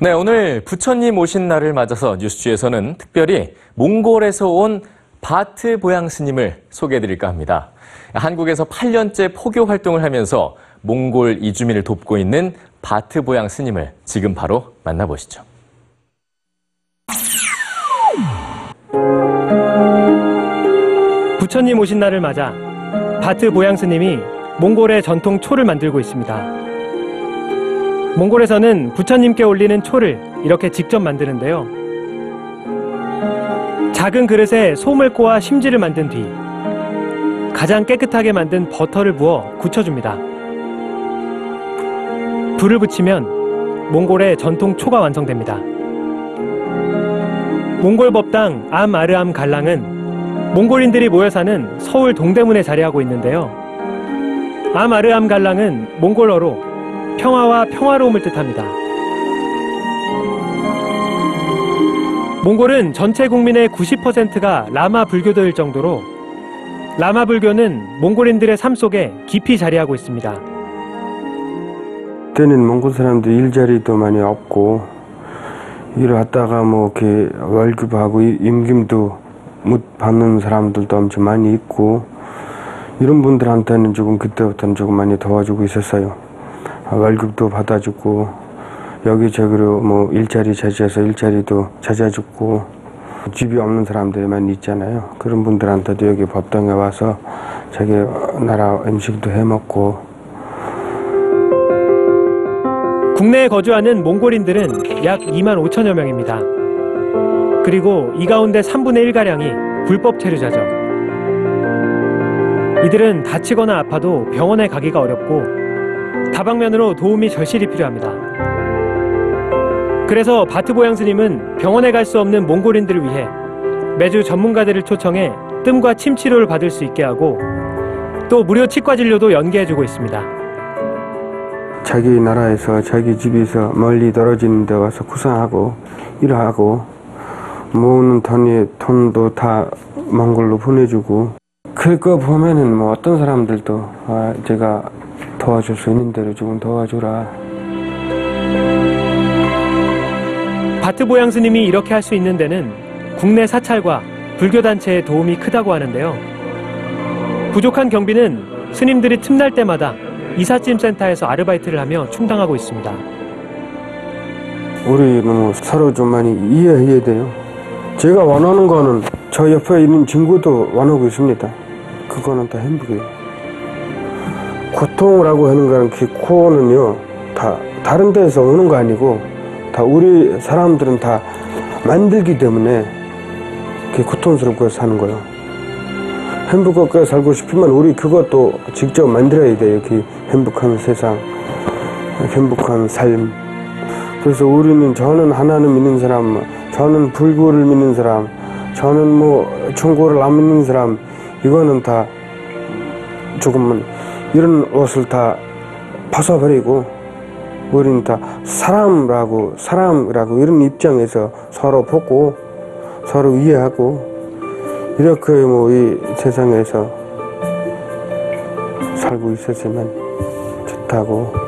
네, 오늘 부처님 오신 날을 맞아서 뉴스주에서는 특별히 몽골에서 온 바트 보양 스님을 소개해 드릴까 합니다. 한국에서 8년째 포교 활동을 하면서 몽골 이주민을 돕고 있는 바트 보양 스님을 지금 바로 만나보시죠. 부처님 오신 날을 맞아 바트 보양 스님이 몽골의 전통 초를 만들고 있습니다. 몽골에서는 부처님께 올리는 초를 이렇게 직접 만드는데요. 작은 그릇에 소물고와 심지를 만든 뒤 가장 깨끗하게 만든 버터를 부어 굳혀줍니다. 불을 붙이면 몽골의 전통 초가 완성됩니다. 몽골 법당 암 아르암 갈랑은 몽골인들이 모여 사는 서울 동대문에 자리하고 있는데요. 아마르암 갈랑은 몽골어로 평화와 평화로움을 뜻합니다. 몽골은 전체 국민의 90%가 라마 불교도일 정도로 라마 불교는 몽골인들의 삶 속에 깊이 자리하고 있습니다. 그때는 몽골 사람들 일자리도 많이 없고 일하다가 뭐 이렇게 월급하고 이- 임금도 못 받는 사람들도 엄청 많이 있고 이런 분들한테는 조금 그때부터는 조금 많이 도와주고 있었어요. 아, 월급도 받아주고 여기저기로 뭐 일자리 찾아서 일자리도 찾아주고 집이 없는 사람들이 많이 있잖아요. 그런 분들한테도 여기 법당에 와서 자기 나라 음식도 해 먹고 국내에 거주하는 몽골인들은 약 2만 5천여 명입니다. 그리고 이 가운데 3분의 1가량이 불법 체류자죠. 이들은 다치거나 아파도 병원에 가기가 어렵고 다방면으로 도움이 절실히 필요합니다. 그래서 바트 보양 스님은 병원에 갈 수 없는 몽골인들을 위해 매주 전문가들을 초청해 뜸과 침 치료를 받을 수 있게 하고 또 무료 치과 진료도 연계해주고 있습니다. 자기 나라에서 자기 집에서 멀리 떨어지는 데 와서 구상하고 일하고 모으는 돈이 돈도 다 몽골로 보내주고 그거 보면은 뭐 어떤 사람들도 아, 제가 도와줄 수 있는 대로 조금 도와주라 바트 보양 스님이 이렇게 할 수 있는 데는 국내 사찰과 불교 단체의 도움이 크다고 하는데요. 부족한 경비는 스님들이 틈날 때마다 이삿짐 센터에서 아르바이트를 하며 충당하고 있습니다. 우리 뭐 서로 좀 많이 이해해야 돼요 제가 원하는 거는 저 옆에 있는 친구도 원하고 있습니다 그거는 다 행복이에요 고통이라고 하는 거는 그 코어는요 다 다른 데서 오는 거 아니고 다 우리 사람들은 다 만들기 때문에 그 고통스럽게 사는 거예요. 행복하게 살고 싶으면 우리 그것도 직접 만들어야 돼요. 그 행복한 세상 행복한 삶. 그래서 우리는 저는 하나님 믿는 사람, 저는 불교를 믿는 사람, 저는 뭐 천국을 안 믿는 사람, 이거는 다 조금은 이런 옷을 다 벗어버리고 우리는 다 사람이라고 사람이라고 이런 입장에서 서로 보고 서로 이해하고 이렇게 뭐 이 세상에서 살고 있었으면 좋다고